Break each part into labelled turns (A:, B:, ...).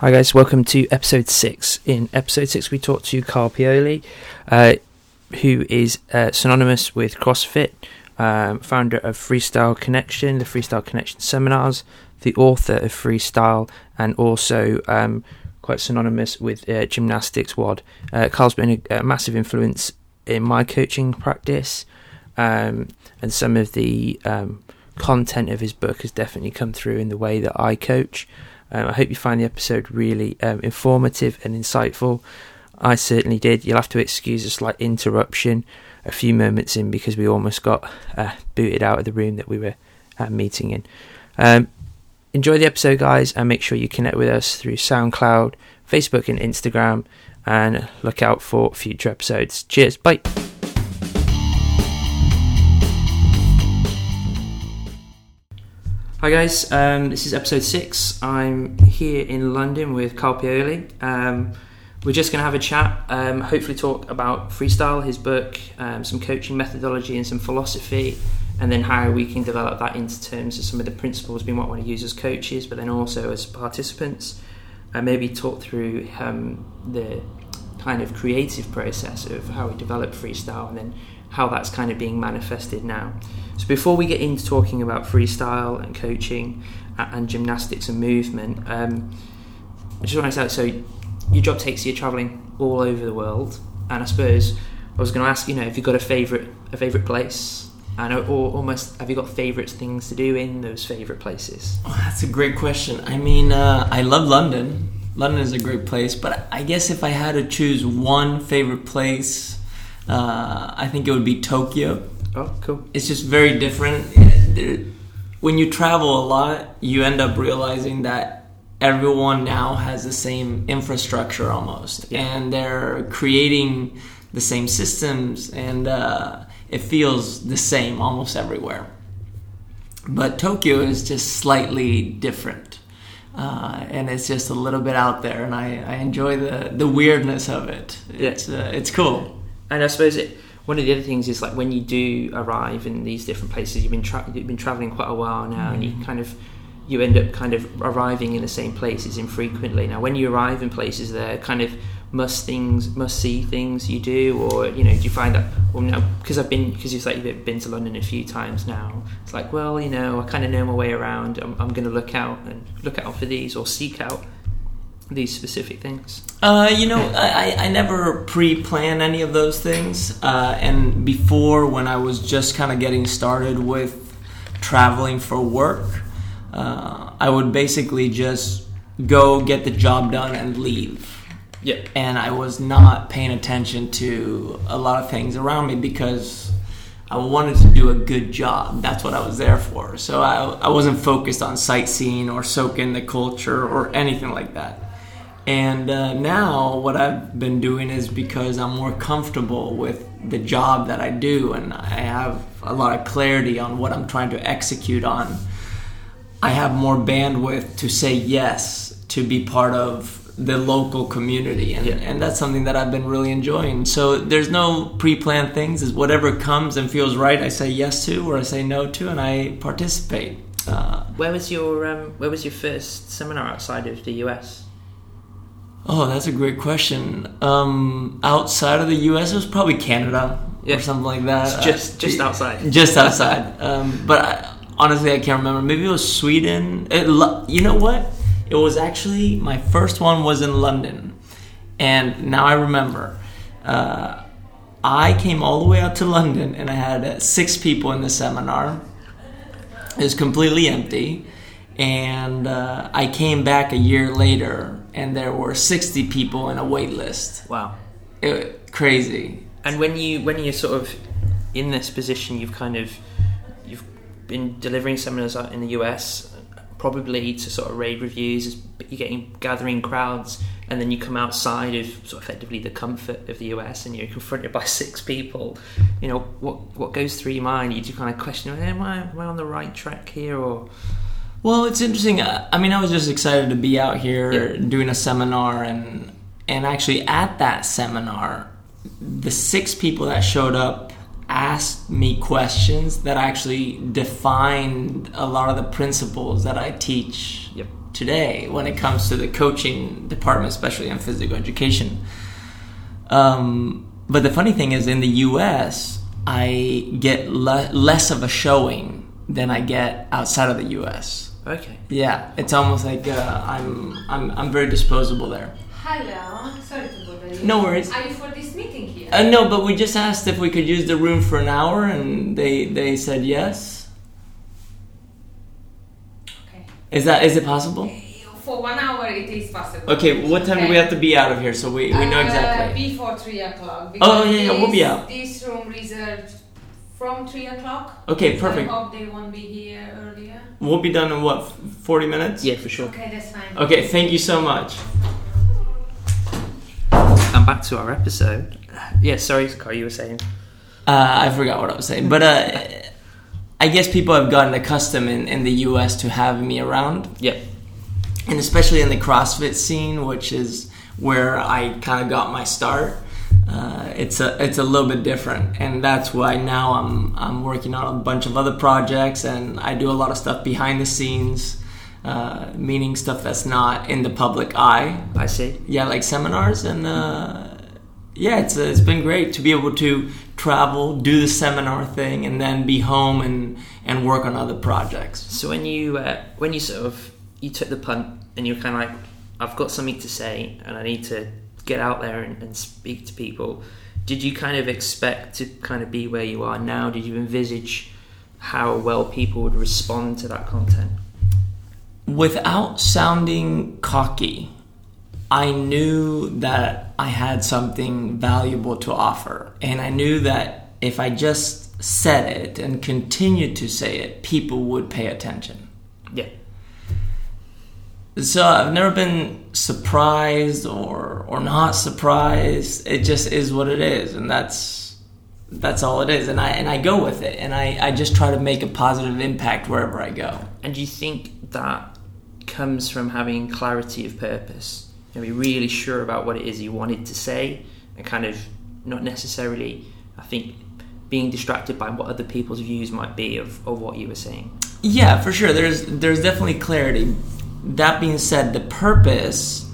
A: Hi guys, welcome to episode six. In episode six, we talked to Carl Paoli, uh, who is uh, synonymous with CrossFit, um, founder of Freestyle Connection, the Freestyle Connection seminars, the author of Freestyle, and also um, quite synonymous with uh, Gymnastics WOD. Uh, Carl's been a, a, massive influence in my coaching practice, um, and some of the um, content of his book has definitely come through in the way that I coach. Um, I hope you find the episode really um, informative and insightful. I certainly did. You'll have to excuse a slight interruption a few moments in because we almost got uh, booted out of the room that we were uh, meeting in. Um, enjoy the episode, guys, and make sure you connect with us through SoundCloud, Facebook, and Instagram. And look out for future episodes. Cheers. Bye. Hi guys, um, this is episode six. I'm here in London with Carl Paoli. Um, we're just going to have a chat, um, hopefully talk about freestyle, his book, um, some coaching methodology and some philosophy, and then how we can develop that into terms of some of the principles we might want to use as coaches, but then also as participants. And maybe talk through um, the kind of creative process of how we develop freestyle and then how that's kind of being manifested now. So before we get into talking about freestyle and coaching and gymnastics and movement, um, I just want to say so your job takes you traveling all over the world, and I suppose I was going to ask you know if you've got a favorite a favorite place. And or almost, have you got favourite things to do in those favourite places?
B: Oh, that's a great question. I mean, uh, I love London. London is a great place, but I guess if I had to choose one favorite place, uh, I think it would be Tokyo.
A: Oh, cool.
B: It's just very different. When you travel a lot, you end up realizing that everyone now has the same infrastructure almost, yeah. and they're creating the same systems, and uh, it feels the same almost everywhere. But Tokyo is just slightly different. Uh, and it's just a little bit out there, and I, I enjoy the, the weirdness of it. It's yeah. uh, it's cool.
A: And I suppose it one of the other things is like when you do arrive in these different places, you've been tra- you've been traveling quite a while now, mm-hmm. and you mm-hmm. kind of you end up kind of arriving in the same places infrequently. Now, when you arrive in places, there kind of must things, must see things you do, or you know, do you find that? Well, no, because I've been because you've like you've been to London a few times now. It's like, well, you know, I kind of know my way around. I'm, I'm going to look out and look out for these or seek out these specific things?
B: Uh, you know, I, I never pre plan any of those things. Uh, and before, when I was just kind of getting started with traveling for work, uh, I would basically just go get the job done and leave.
A: Yeah.
B: And I was not paying attention to a lot of things around me because I wanted to do a good job. That's what I was there for. So I, I wasn't focused on sightseeing or soaking the culture or anything like that. And uh, now, what I've been doing is because I'm more comfortable with the job that I do and I have a lot of clarity on what I'm trying to execute on. I have more bandwidth to say yes to be part of the local community and, yeah. and that's something that I've been really enjoying. So there's no pre-planned things. Is whatever comes and feels right, I say yes to or I say no to, and I participate.
A: Uh, where was your um, Where was your first seminar outside of the US?
B: Oh, that's a great question. Um, outside of the U.S., it was probably Canada yeah. or something like that.
A: It's just just outside.
B: Just outside. um, but I, honestly, I can't remember. Maybe it was Sweden. It, you know what? It was actually my first one was in London, and now I remember. Uh, I came all the way out to London, and I had uh, six people in the seminar. It was completely empty, and uh, I came back a year later and there were 60 people in a wait list.
A: Wow.
B: It, crazy.
A: And when you when you're sort of in this position, you've kind of you've been delivering seminars in the US, probably to sort of rave reviews. You're getting gathering crowds, and then you come outside of sort of effectively the comfort of the US, and you're confronted by six people. You know what what goes through your mind? You do kind of question, am I am I on the right track here, or
B: well, it's interesting. I mean, I was just excited to be out here doing a seminar, and and actually at that seminar, the six people that showed up asked me questions that actually defined a lot of the principles that I teach
A: yep.
B: today when it comes to the coaching department, especially in physical education. Um, but the funny thing is, in the U.S., I get le- less of a showing than I get outside of the U.S.
A: Okay.
B: Yeah, it's almost like uh, I'm I'm I'm very disposable there.
C: Hello, sorry to bother you.
B: No worries.
C: Are you for this meeting here?
B: Uh, no, but we just asked if we could use the room for an hour, and they they said yes.
C: okay.
B: Is that is it possible?
C: For one hour it is possible.
B: Okay, what time do we have to be out of here so we, we know
C: Uh,
B: exactly?
C: before 3 o'clock.
B: Oh, yeah, yeah, we'll be out.
C: This room reserved from 3 o'clock.
B: Okay, perfect.
C: I hope they won't be here earlier.
B: We'll be done in what, 40 minutes?
A: Yeah, for sure.
C: Okay, that's fine.
B: Okay, thank you so much.
A: And back to our episode. Yeah, sorry, Carl, you were saying.
B: Uh, I forgot what I was saying, but uh, I guess people have gotten accustomed in, in the US to having me around,
A: Yep.
B: and especially in the CrossFit scene, which is where I kind of got my start. Uh, it's a it's a little bit different, and that's why now I'm I'm working on a bunch of other projects, and I do a lot of stuff behind the scenes, uh, meaning stuff that's not in the public eye.
A: I see.
B: yeah, like seminars, and uh, yeah, it's uh, it's been great to be able to travel, do the seminar thing, and then be home and and work on other projects.
A: So when you uh, when you sort of you took the punt and you're kind of like, I've got something to say and I need to get out there and, and speak to people. Did you kind of expect to kind of be where you are now? Did you envisage how well people would respond to that content?
B: Without sounding cocky, I knew that I had something valuable to offer, and I knew that if I just said it and continued to say it, people would pay attention.
A: Yeah.
B: So I've never been surprised or or not surprised. It just is what it is, and that's that's all it is. And I and I go with it, and I I just try to make a positive impact wherever I go.
A: And do you think that comes from having clarity of purpose? You know, be really sure about what it is you wanted to say, and kind of not necessarily, I think, being distracted by what other people's views might be of, of what you were saying.
B: Yeah, for sure. There's there's definitely clarity. That being said, the purpose,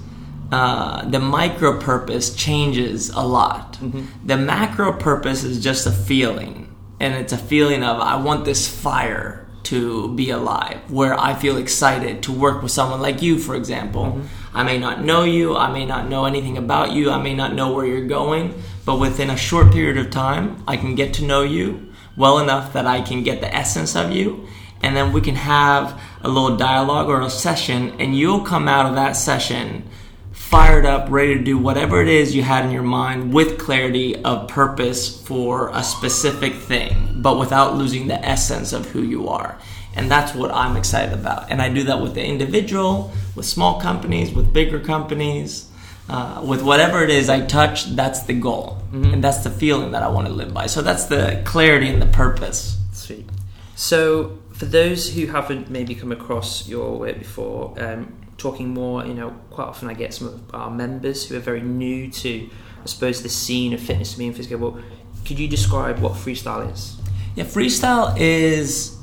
B: uh, the micro purpose changes a lot. The macro purpose is just a feeling, and it's a feeling of I want this fire to be alive, where I feel excited to work with someone like you, for example. I may not know you, I may not know anything about you, I may not know where you're going, but within a short period of time, I can get to know you well enough that I can get the essence of you, and then we can have a little dialogue or a session, and you'll come out of that session fired up, ready to do whatever it is you had in your mind with clarity of purpose for a specific thing, but without losing the essence of who you are. And that's what I'm excited about. And I do that with the individual, with small companies, with bigger companies, uh, with whatever it is I touch, that's the goal. And that's the feeling that I want to live by. So that's the clarity and the purpose.
A: Sweet. So, for those who haven't maybe come across your work before, um, talking more, you know, quite often I get some of our members who are very new to, I suppose, the scene of fitness to me and physical. Well, could you describe what freestyle is?
B: Yeah, freestyle is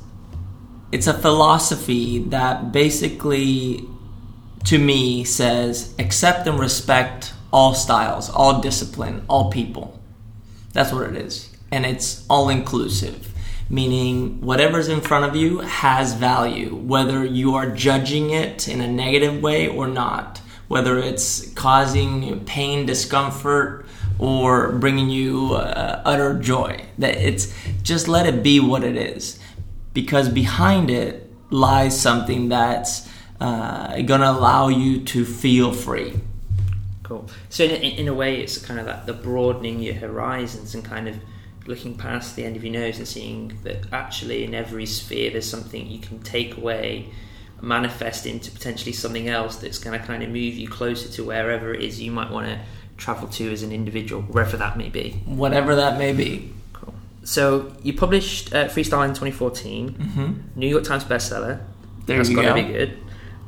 B: it's a philosophy that basically to me says accept and respect all styles, all discipline, all people. That's what it is. And it's all inclusive, meaning whatever's in front of you has value, whether you are judging it in a negative way or not, whether it's causing pain, discomfort, or bringing you uh, utter joy. That it's just let it be what it is, because behind it lies something that's uh, to allow you to feel free.
A: Cool. So, in, in a way, it's kind of like the broadening your horizons and kind of looking past the end of your nose and seeing that actually in every sphere there's something you can take away, manifest into potentially something else that's going to kind of move you closer to wherever it is you might want to travel to as an individual, wherever that may be.
B: Whatever that may be.
A: Cool. So, you published uh, Freestyle in 2014,
B: hmm
A: New York Times bestseller.
B: There
A: That's
B: you
A: gotta
B: go.
A: be good.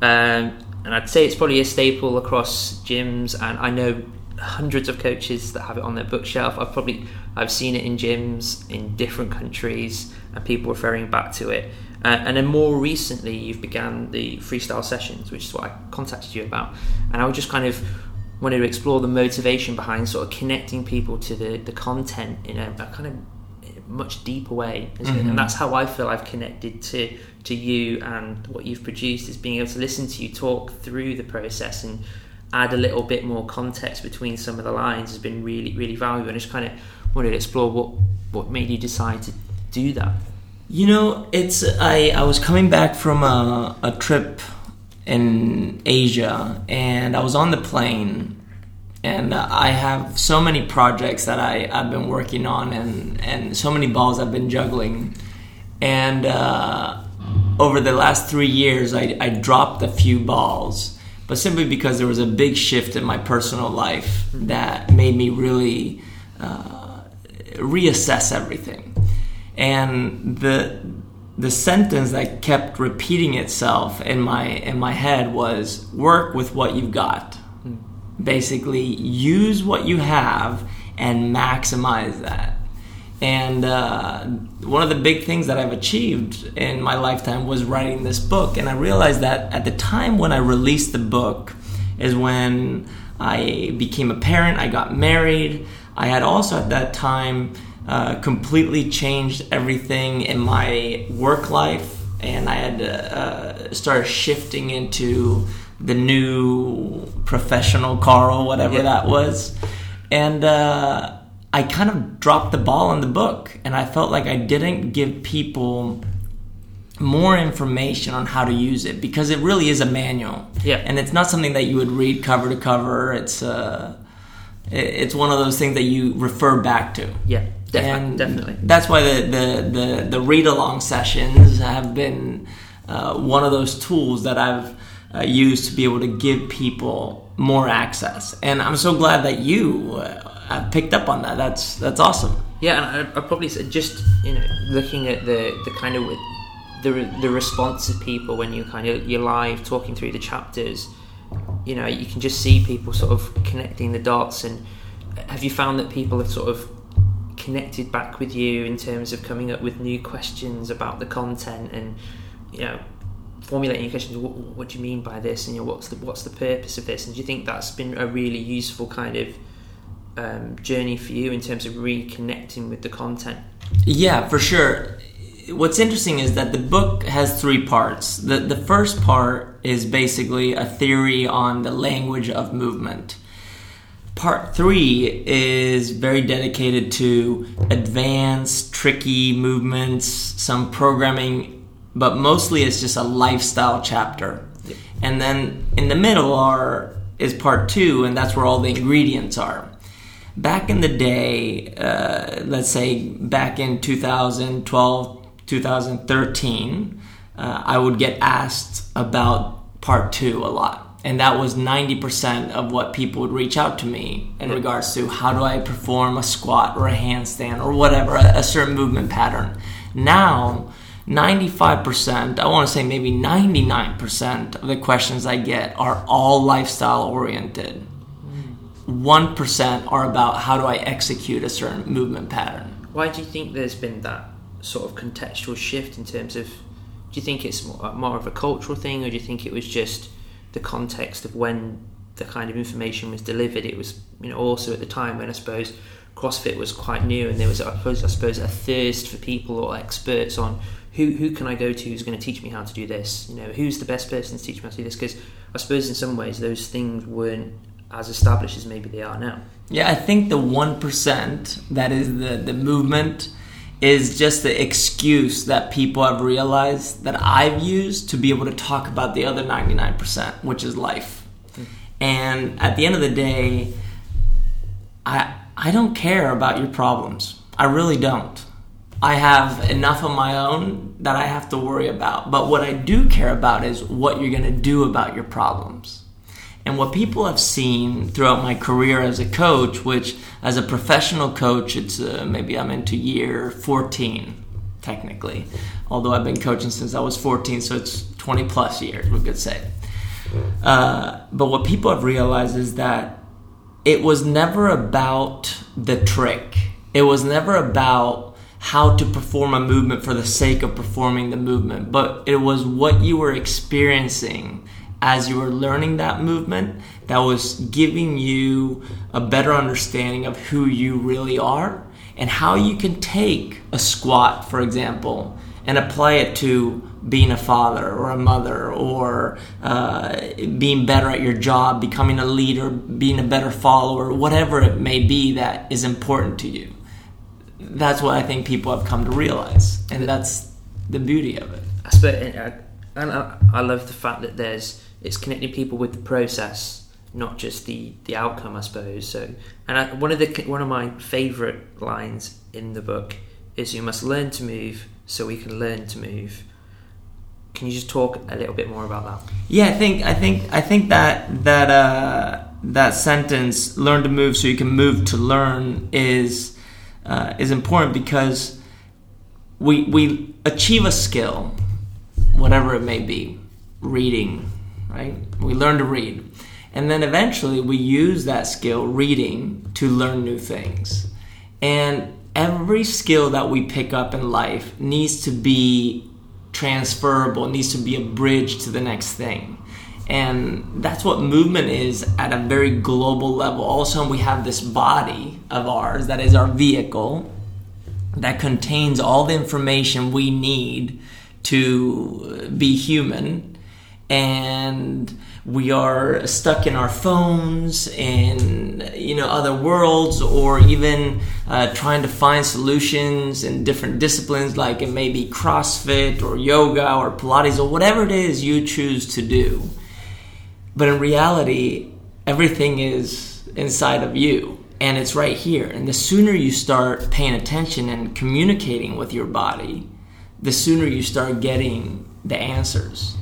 A: Um, and I'd say it's probably a staple across gyms, and I know hundreds of coaches that have it on their bookshelf. I've probably I've seen it in gyms in different countries, and people referring back to it. Uh, and then more recently, you've began the freestyle sessions, which is what I contacted you about. And I would just kind of wanted to explore the motivation behind sort of connecting people to the, the content in a, a kind of much deeper way.
B: Mhm.
A: And that's how I feel I've connected to, to you and what you've produced is being able to listen to you talk through the process and add a little bit more context between some of the lines has been really, really valuable. And just kind of wanted to explore what, what made you decide to do that.
B: You know, it's I, I was coming back from a, a trip in Asia and I was on the plane and I have so many projects that I, I've been working on and, and so many balls I've been juggling. And uh, over the last three years, I, I dropped a few balls, but simply because there was a big shift in my personal life that made me really uh, reassess everything. And the the sentence that kept repeating itself in my in my head was work with what you've got. Basically use what you have and maximize that. And uh, one of the big things that i've achieved in my lifetime was writing this book. And i realized that at the time when i released the book is when i became a parent i got married i had also at that time uh, completely changed everything in my work life and i had uh, started shifting into the new professional Carl, whatever
A: Yeah.
B: that was. And uh, I kind of dropped the ball on the book, and I felt like I didn't give people more information on how to use it because it really is a manual.
A: Yeah.
B: And it's not something that you would read cover to cover. It's uh, it's one of those things that you refer back to.
A: Yeah, defi-
B: And
A: definitely.
B: That's why the the the, the read along sessions have been uh, one of those tools that I've uh, used to be able to give people more access. And I'm so glad that you uh, picked up on that. That's that's awesome.
A: Yeah, and I, I probably said just you know looking at the the kind of the the response of people when you kind of you're live talking through the chapters. You know, you can just see people sort of connecting the dots. And have you found that people have sort of connected back with you in terms of coming up with new questions about the content and you know formulating your questions? What, what do you mean by this? And you know, what's the what's the purpose of this? And do you think that's been a really useful kind of um, journey for you in terms of reconnecting with the content?
B: Yeah, for sure. What's interesting is that the book has three parts. The the first part is basically a theory on the language of movement. Part three is very dedicated to advanced, tricky movements, some programming, but mostly it's just a lifestyle chapter. And then in the middle are is part two, and that's where all the ingredients are. Back in the day, uh, let's say back in 2012, 2013, uh, I would get asked about part two a lot. And that was 90% of what people would reach out to me in regards to how do I perform a squat or a handstand or whatever, a, a certain movement pattern. Now, 95%, I want to say maybe 99% of the questions I get are all lifestyle oriented. 1% are about how do I execute a certain movement pattern.
A: Why do you think there's been that sort of contextual shift in terms of? Do you think it's more, of a cultural thing, or do you think it was just the context of when the kind of information was delivered? It was, you know, also at the time when I suppose CrossFit was quite new, and there was, I suppose, I suppose, a thirst for people or experts on who who can I go to who's going to teach me how to do this. You know, who's the best person to teach me how to do this? Because I suppose in some ways those things weren't as established as maybe they are now.
B: Yeah, I think the 1% that is the, the movement is just the excuse that people have realized that I've used to be able to talk about the other 99%, which is life. And at the end of the day, I I don't care about your problems. I really don't. I have enough of my own that I have to worry about. But what I do care about is what you're going to do about your problems. And what people have seen throughout my career as a coach, which as a professional coach, it's uh, maybe I'm into year 14, technically. Although I've been coaching since I was 14, so it's 20 plus years, we could say. Uh, but what people have realized is that it was never about the trick. It was never about how to perform a movement for the sake of performing the movement, but it was what you were experiencing as you were learning that movement that was giving you a better understanding of who you really are and how you can take a squat, for example, and apply it to being a father or a mother or uh, being better at your job, becoming a leader, being a better follower, whatever it may be that is important to you. That's what I think people have come to realize, and that's the beauty of it.
A: I suppose, I, I love the fact that there's it's connecting people with the process, not just the the outcome. I suppose so. And I, one of the one of my favourite lines in the book is, "You must learn to move, so we can learn to move." Can you just talk a little bit more about that?
B: Yeah, I think I think I think that that uh, that sentence "learn to move so you can move to learn" is uh, is important because we we achieve a skill, whatever it may be, reading, right? We learn to read, and then eventually we use that skill, reading, to learn new things, and every skill that we pick up in life needs to be transferable, needs to be a bridge to the next thing. And that's what movement is at a very global level. All of a sudden, we have this body of ours that is our vehicle that contains all the information we need to be human. And we are stuck in our phones in you know other worlds or even uh, trying to find solutions in different disciplines like it may be crossfit or yoga or pilates or whatever it is you choose to do. But in reality everything is inside of you and it's right here. And the sooner you start paying attention and communicating with your body the sooner you start getting the answers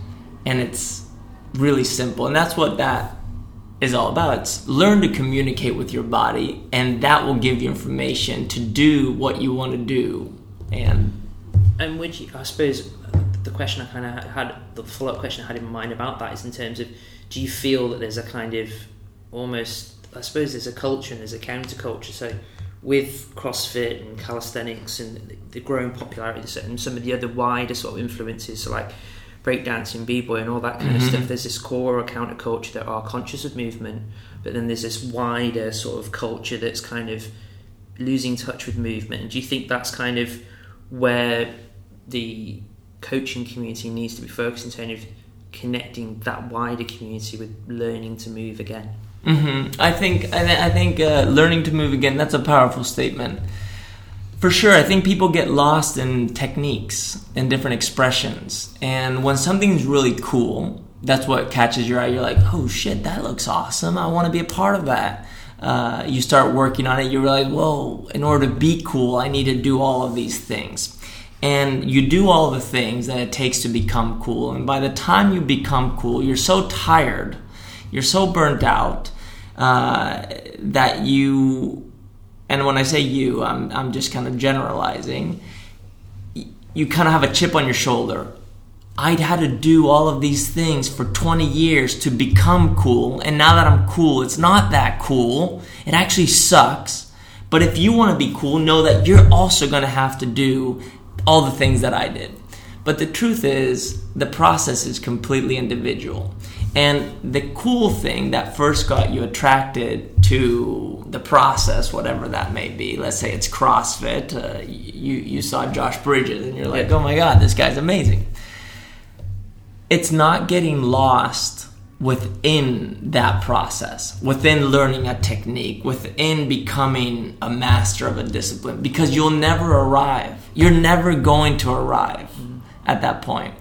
B: and it's really simple. And that's what that is all about. It's learn to communicate with your body, and that will give you information to do what you want to do. And
A: and which I suppose uh, the question I kind of had, the follow up question I had in mind about that is in terms of, do you feel that there's a kind of almost, I suppose there's a culture and there's a counterculture. So with CrossFit and calisthenics and the growing popularity and some of the other wider sort of influences, so like breakdancing, b-boy, and all that kind mm-hmm. of stuff. There's this core or counterculture that are conscious of movement, but then there's this wider sort of culture that's kind of losing touch with movement. And do you think that's kind of where the coaching community needs to be focused in terms of connecting that wider community with learning to move again?
B: Mm-hmm. I think I, think uh, learning to move again. That's a powerful statement for sure, I think people get lost in techniques and different expressions. And when something's really cool, that's what catches your eye. You're like, oh shit, that looks awesome. I want to be a part of that. Uh, you start working on it, you realize, whoa, in order to be cool, I need to do all of these things. And you do all the things that it takes to become cool. And by the time you become cool, you're so tired, you're so burnt out uh, that you and when I say you, I'm, I'm just kind of generalizing, you kind of have a chip on your shoulder. I'd had to do all of these things for 20 years to become cool, and now that I'm cool, it's not that cool. It actually sucks. But if you want to be cool, know that you're also going to have to do all the things that I did. But the truth is, the process is completely individual. And the cool thing that first got you attracted to the process, whatever that may be, let's say it's CrossFit, uh, you, you saw Josh Bridges and you're like, oh my God, this guy's amazing. It's not getting lost within that process, within learning a technique, within becoming a master of a discipline, because you'll never arrive. You're never going to arrive mm-hmm. at that point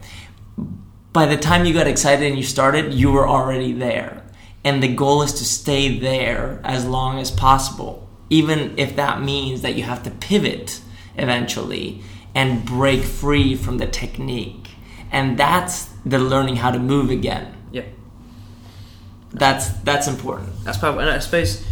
B: by the time you got excited and you started, you were already there. And the goal is to stay there as long as possible, even if that means that you have to pivot eventually and break free from the technique. And that's the learning how to move again.
A: Yeah.
B: That's that's important.
A: That's part. And I suppose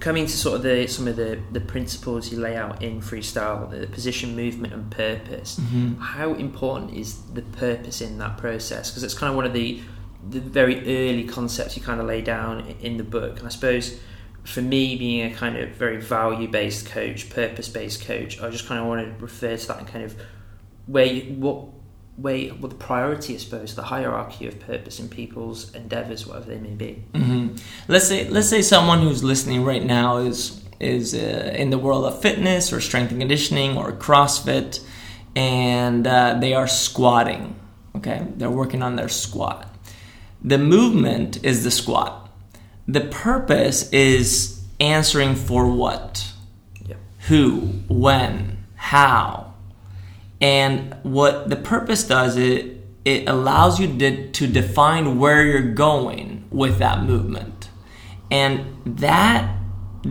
A: coming to sort of the some of the, the principles you lay out in freestyle, the position, movement, and purpose. Mm-hmm. How important is the purpose in that process? Because it's kind of one of the the very early concepts you kind of lay down in the book. And I suppose for me, being a kind of very value based coach, purpose based coach, I just kind of want to refer to that and kind of where you, what way what the priority, I suppose, the hierarchy of purpose in people's endeavors, whatever they may be.
B: Mm-hmm. Let's say let's say someone who's listening right now is is uh, in the world of fitness or strength and conditioning or CrossFit, and uh, they are squatting. Okay, they're working on their squat. The movement is the squat. The purpose is answering for what,
A: Yeah.
B: who, when, how, and what the purpose does it it allows you to, to define where you're going with that movement, and that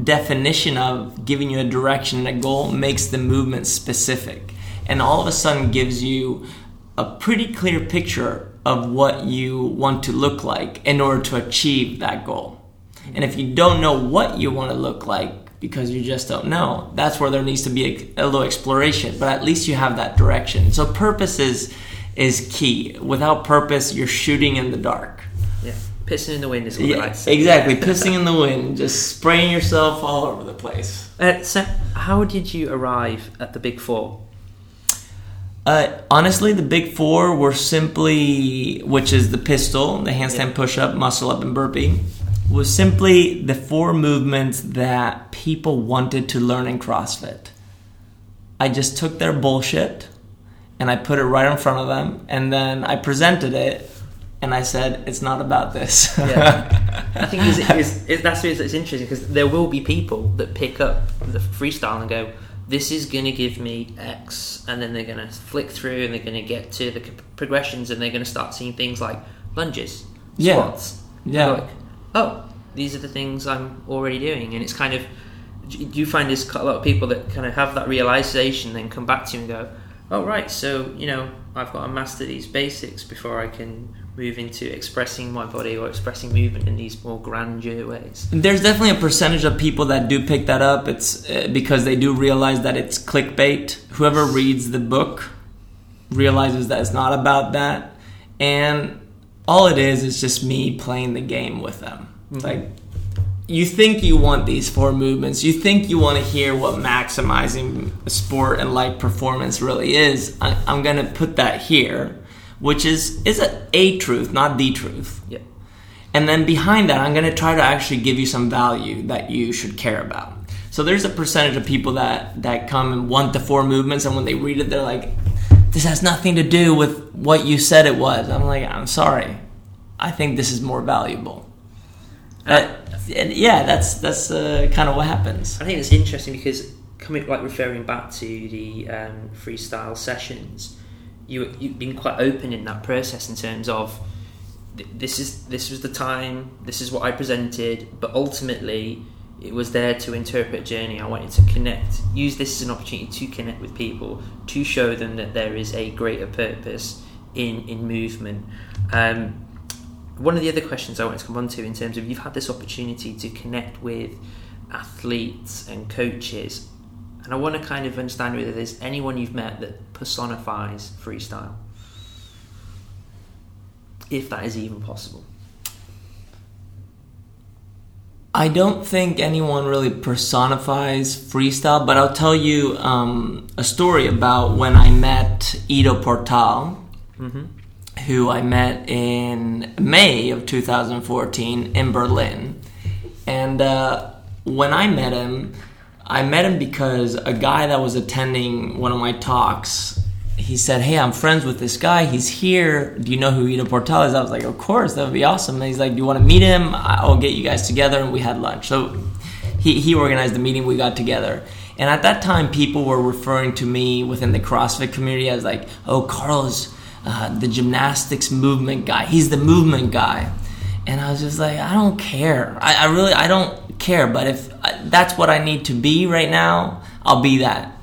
B: definition of giving you a direction and a goal makes the movement specific, and all of a sudden gives you a pretty clear picture of what you want to look like in order to achieve that goal. And if you don't know what you want to look like because you just don't know, that's where there needs to be a, a little exploration. But at least you have that direction. So purpose is is key. Without purpose, you're shooting in the dark.
A: Yeah, pissing in the wind is what I
B: Yeah,
A: to say.
B: exactly. Pissing in the wind, just spraying yourself all over the place.
A: Uh, so, how did you arrive at the big four?
B: Uh, honestly, the big four were simply, which is the pistol, the handstand
A: Yeah.
B: push up, muscle up, and burpee, was simply the four movements that people wanted to learn in CrossFit. I just took their bullshit and I put it right in front of them, and then I presented it, and I said, "It's not about this."
A: Yeah. I think it's, it's, it's, that's it's interesting because there will be people that pick up the freestyle and go, "This is going to give me X," and then they're going to flick through and they're going to get to the progressions and they're going to start seeing things like lunges,
B: Yeah.
A: squats.
B: Yeah.
A: They're like, oh, these are the things I'm already doing, and it's kind of. Do you find there's a lot of people that kind of have that realization, then come back to you and go, "Oh, right, so you know, I've got to master these basics before I can move into expressing my body or expressing movement in these more grandeur ways."
B: There's definitely a percentage of people that do pick that up. It's uh, because they do realize that it's clickbait. Whoever reads the book realizes that it's not about that, and all it is is just me playing the game with them. It's Like you think you want these four movements, you think you want to hear what maximizing sport and life performance really is. I, I'm gonna put that here, which is is a, a truth, not the truth.
A: Yeah.
B: And then behind that, I'm going to try to actually give you some value that you should care about. So there's a percentage of people that, that come and want the four movements, and when they read it, they're like, this has nothing to do with what you said it was. I'm like, I'm sorry. I think this is more valuable. Uh, and yeah, that's that's uh, kind of what happens.
A: I think it's interesting because coming like referring back to the um, freestyle sessions, you you've been quite open in that process in terms of th- this is this was the time, this is what I presented, but ultimately it was there to interpret a journey. I wanted to connect, use this as an opportunity to connect with people, to show them that there is a greater purpose in in movement. Um, one of the other questions I wanted to come on to in terms of you've had this opportunity to connect with athletes and coaches, and I want to kind of understand whether there's anyone you've met that personifies freestyle, if that is even possible.
B: I don't think anyone really personifies freestyle, but I'll tell you um, a story about when I met Ido Portal,
A: Mm-hmm.
B: who I met in May of 2014 in Berlin. And uh, when I met him, I met him because a guy that was attending one of my talks, he said, "Hey, I'm friends with this guy. He's here. Do you know who Ido Portal is?" I was like, "Of course, that would be awesome." And he's like, "Do you want to meet him? I'll get you guys together." And we had lunch. So he he organized the meeting. We got together. And at that time, people were referring to me within the CrossFit community as like, "Oh, Carlos, uh, the gymnastics movement guy. He's the movement guy." And I was just like, I don't care. I, I really, I don't care. But if I, that's what I need to be right now, I'll be that.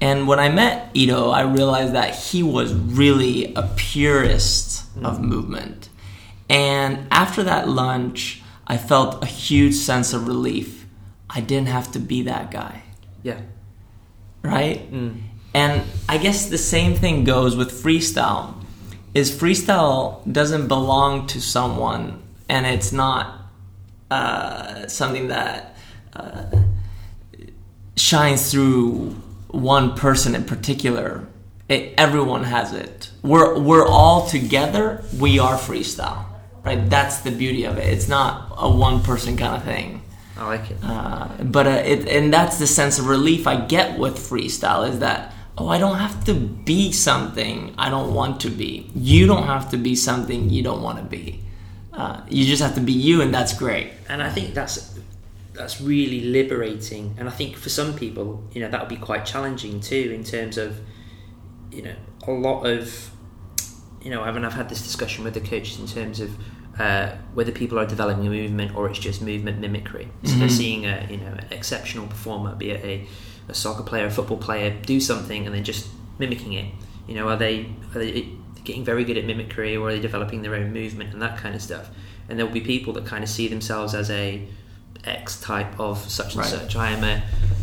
B: And when I met Ido, I realized that he was really a purist of movement. And after that lunch, I felt a huge sense of relief. I didn't have to be that guy,
A: Yeah.
B: right?
A: Mm.
B: And I guess the same thing goes with freestyle. Is freestyle doesn't belong to someone, and it's not uh, something that uh, shines through one person in particular. It, everyone has it. We're we're all together. We are freestyle, right? That's the beauty of it. It's not a one person kind of thing.
A: I like it.
B: Uh, but uh, it, and that's the sense of relief I get with freestyle is that oh I don't have to be something I don't want to be. You don't have to be something you don't want to be. Uh, you just have to be you, and that's great.
A: and I think that's that's really liberating. And I think for some people, you know, that would be quite challenging too, in terms of, you know, a lot of, you know, I mean, I've had this discussion with the coaches in terms of uh, whether people are developing a movement or it's just movement mimicry. So they're seeing a, you know, an exceptional performer, be it a, a soccer player, a football player, do something and then just mimicking it. You know, are they are they getting very good at mimicry or are they developing their own movement and that kind of stuff? And there will be people that kind of see themselves as a X type of such and
B: Right.
A: such. I am a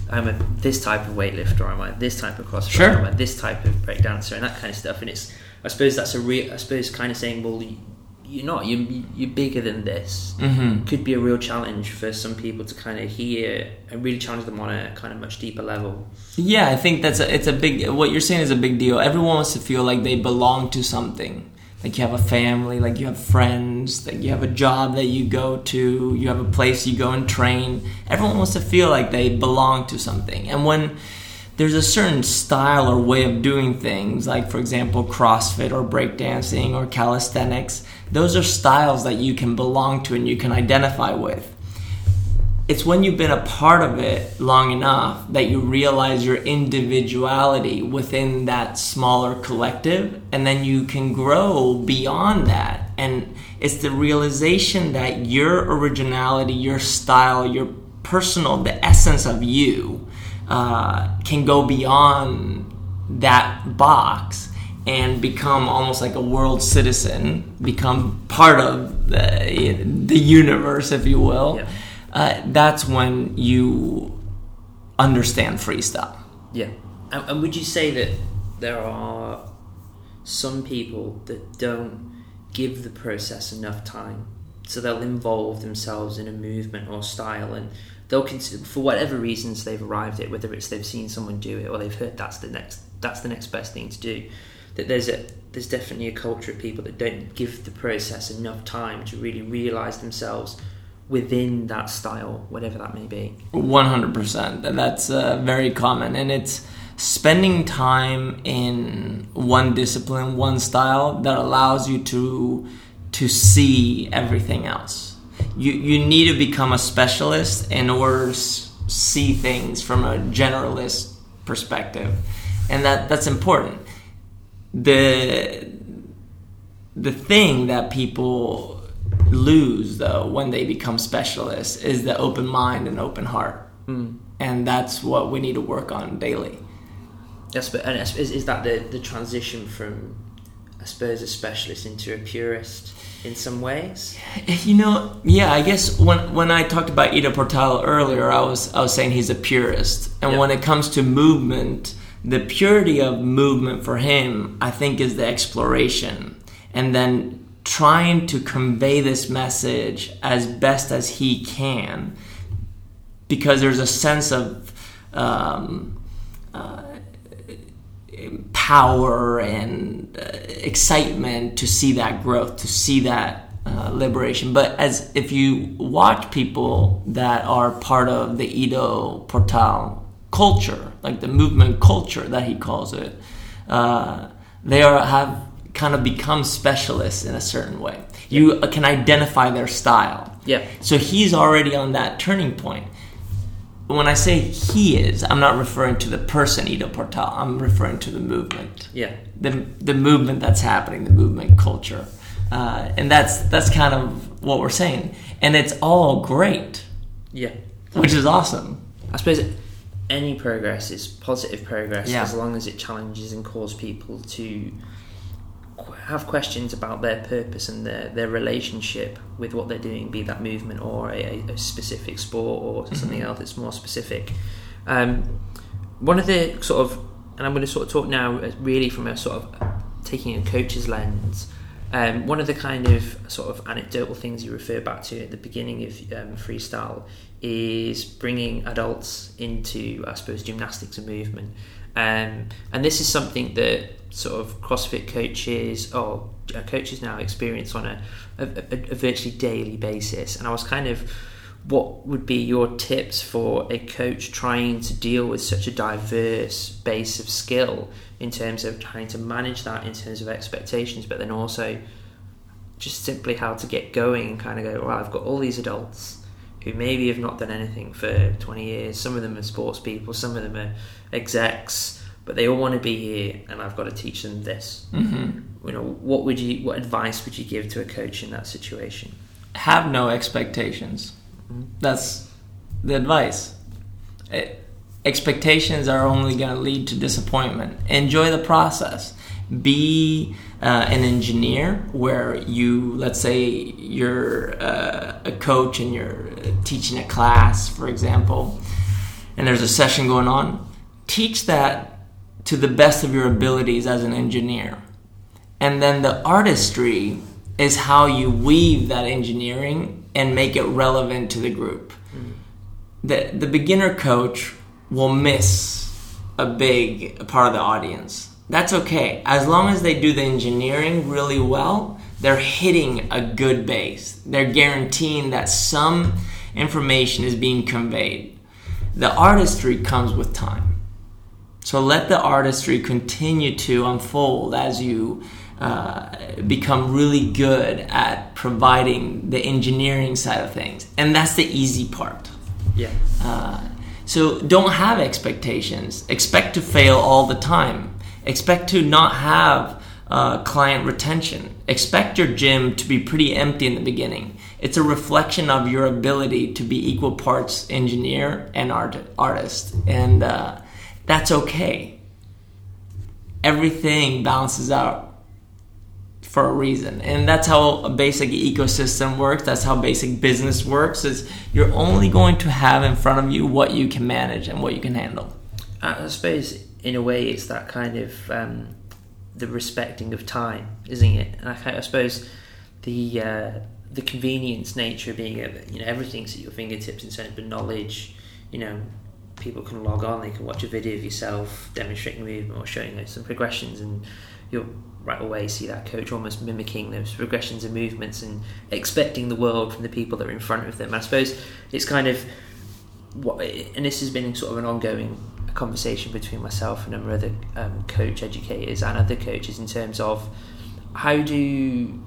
A: I'm a this type of weightlifter, I'm a this type of CrossFit,
B: Sure.
A: I'm a this type of breakdancer, and that kind of stuff. And it's I suppose that's a real I suppose kind of saying, well, you, you're not you you're bigger than this.
B: Mm-hmm.
A: Could be a real challenge for some people to kind of hear and really challenge them on a kind of much deeper level.
B: Yeah, I think that's a, it's a big. What you're saying is a big deal. Everyone wants to feel like they belong to something. Like you have a family, like you have friends, like you have a job that you go to, you have a place you go and train. Everyone wants to feel like they belong to something. And when there's a certain style or way of doing things, like for example, CrossFit or breakdancing or calisthenics, those are styles that you can belong to and you can identify with it's when you've been a part of it long enough that you realize your individuality within that smaller collective and then you can grow beyond that and it's the realization that your originality your style your personal the essence of you uh, can go beyond that box and become almost like a world citizen become part of the, the universe if you will
A: Yeah.
B: Uh, that's when you understand freestyle.
A: Yeah. And, and would you say that there are some people that don't give the process enough time? So they'll involve themselves in a movement or style and they'll consider, for whatever reasons they've arrived at, whether it's they've seen someone do it or they've heard that's the next that's the next best thing to do. That there's a there's definitely a culture of people that don't give the process enough time to really realise themselves within that style, whatever that may be.
B: 100%. And that's uh, very common. And it's spending time in one discipline, one style that allows you to to see everything else. You you need to become a specialist in order to see things from a generalist perspective. And that that's important. The the thing that people lose though when they become specialists is the open mind and open heart. Hmm. And that's what we need to work on daily.
A: Yes, but and is, is that the, the transition from, I suppose, a specialist into a purist in some ways?
B: Eh, you know yeah i guess when when i talked about ido portal earlier i was i was saying he's a purist. And
A: Yeah.
B: when it comes to movement the purity of movement for him i think is the exploration. And then trying to convey this message as best as he can because there's a sense of um, uh, power and uh, excitement to see that growth, to see that uh, liberation. But as if you watch people that are part of the Ido Portal culture, like the movement culture that he calls it, uh, they are have kind of become specialists in a certain way. You can identify their style.
A: Yeah.
B: So he's already on that turning point. When I say he is, I'm not referring to the person Ido Portal. I'm referring to the movement,
A: Yeah.
B: the the movement that's happening, the movement culture, uh, and that's that's kind of what we're saying. And it's all great,
A: Yeah.
B: which is awesome.
A: I suppose any progress is positive progress
B: Yeah.
A: as long as it challenges and calls people to have questions about their purpose and their, their relationship with what they're doing, be that movement or a, a specific sport or something else that's more specific. Um, one of the sort of, and I'm going to sort of talk now uh, really from a sort of taking a coach's lens. Um, one of the kind of sort of anecdotal things you refer back to at the beginning of um, freestyle is bringing adults into, I suppose, gymnastics and movement. Um, and this is something that sort of CrossFit coaches or uh, coaches now experience on a, a, a, virtually daily basis. And I was kind of, what would be your tips for a coach trying to deal with such a diverse base of skill in terms of trying to manage that in terms of expectations, but then also just simply how to get going and kind of go, well, I've got all these adults who maybe have not done anything for 20 years. Some of them are sports people, some of them are execs, but they all want to be here, and I've got to teach them this.
B: Mm-hmm.
A: You know, what would you, what advice would you give to a coach in that situation?
B: Have no expectations.
A: Mm-hmm.
B: That's the advice. Eh, expectations are only going to lead to disappointment. Enjoy the process. Be uh, an engineer where you, let's say, you're uh, a coach and you're teaching a class, for example, and there's a session going on. Teach that to the best of your abilities as an engineer. And then the artistry is how you weave that engineering and make it relevant to the group. The, the beginner coach will miss a big part of the audience. That's okay. As long as they do the engineering really well, they're hitting a good base. They're guaranteeing that some information is being conveyed. The artistry comes with time. So let the artistry continue to unfold as you uh, become really good at providing the engineering side of things. And that's the easy part.
A: Yeah.
B: Uh, so don't have expectations. Expect to fail all the time. Expect to not have uh, client retention. Expect your gym to be pretty empty in the beginning. It's a reflection of your ability to be equal parts engineer and art- artist, and uh, that's okay. Everything balances out for a reason, and that's how a basic ecosystem works. That's how basic business works. Is you're only going to have in front of you what you can manage and what you can handle.
A: I suppose in a way it's that kind of um, the respecting of time, isn't it? And I, I suppose the uh, the convenience nature of being you know, everything's at your fingertips in terms of knowledge. You know, people can log on, they can watch a video of yourself demonstrating movement or showing some progressions, and you'll right away see that coach almost mimicking those progressions and movements and expecting the world from the people that are in front of them. I suppose it's kind of what, and this has been sort of an ongoing conversation between myself and a number of other um, coach educators and other coaches in terms of how do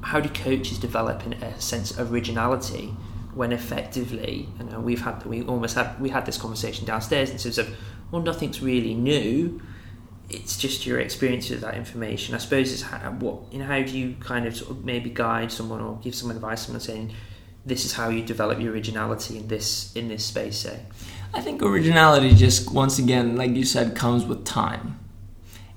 A: how do coaches develop in a sense of originality when effectively you know we've had we almost had we had this conversation downstairs in terms of well nothing's really new it's just your experience of that information I suppose it's how, what you know how do you kind of sort of maybe guide someone or give someone advice someone saying this is how you develop your originality in this in this space say
B: I think originality just once again, like you said, comes with time.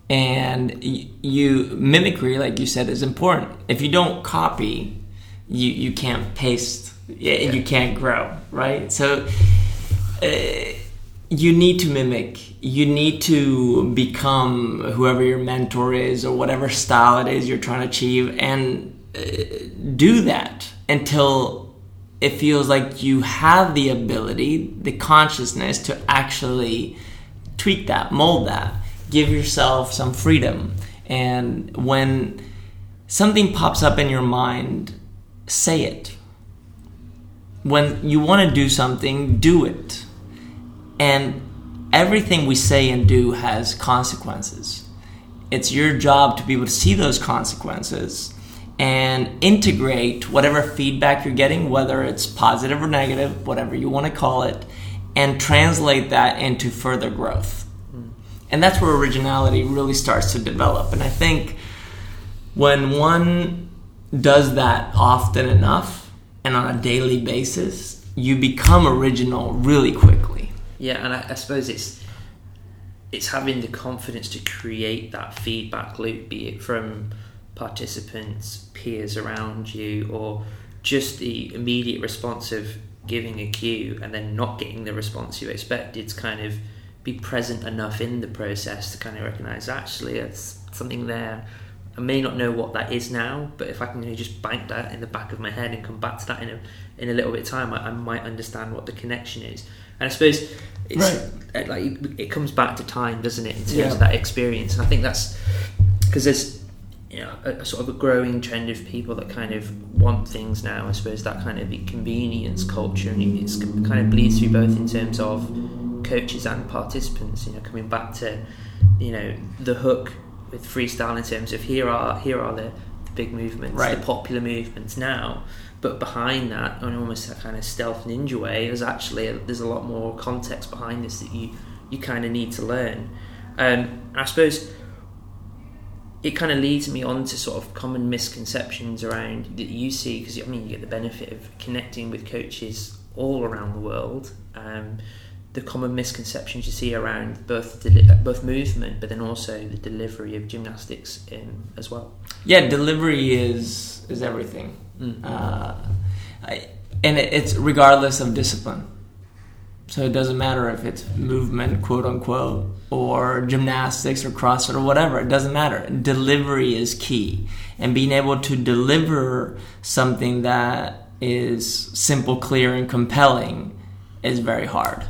B: And you mimicry, like you said, is important. If you don't copy, you you can't paste, yeah. you can't grow, right? So uh, you need to mimic. You need to become whoever your mentor is or whatever style it is you're trying to achieve, and uh, do that until it feels like you have the ability, the consciousness to actually tweak that, mold that, give yourself some freedom. And when something pops up in your mind, say it. When you want to do something, do it. And everything we say and do has consequences. It's your job to be able to see those consequences and integrate whatever feedback you're getting, whether it's positive or negative, whatever you want to call it, and translate that into further growth. And that's where originality really starts to develop. And I think when one does that often enough and on a daily basis, you become original really quickly.
A: Yeah, and I, I suppose it's it's having the confidence to create that feedback loop, be it from participants, peers around you, or just the immediate response of giving a cue and then not getting the response you expected to kind of be present enough in the process to kind of recognize actually it's something there I may not know what that is now, but if I can you know, just bank that in the back of my head and come back to that in a in a little bit of time, I, I might understand what the connection is. And I suppose it's uh, like it comes back to time, doesn't it, in terms
B: Yeah.
A: of that experience? And I think that's because there's you know a, a sort of a growing trend of people that kind of want things now. I suppose that kind of convenience culture, and it's kind of bleeds through both in terms of coaches and participants. You know, coming back to you know the hook with freestyle in terms of here are here are the, the big movements,
B: Right.
A: the popular movements now. But behind that, in almost a kind of stealth ninja way, there's actually there's a lot more context behind this that you you kind of need to learn. Um, I suppose it kind of leads me on to sort of common misconceptions around that you see because I mean you get the benefit of connecting with coaches all around the world. Um, the common misconceptions you see around both deli- both movement, but then also the delivery of gymnastics in, as well.
B: Yeah, delivery is is everything,
A: Mm.
B: uh, I, and it, it's regardless of discipline. So it doesn't matter if it's movement, quote unquote, or gymnastics or CrossFit or whatever. It doesn't matter. Delivery is key, and being able to deliver something that is simple, clear, and compelling is very hard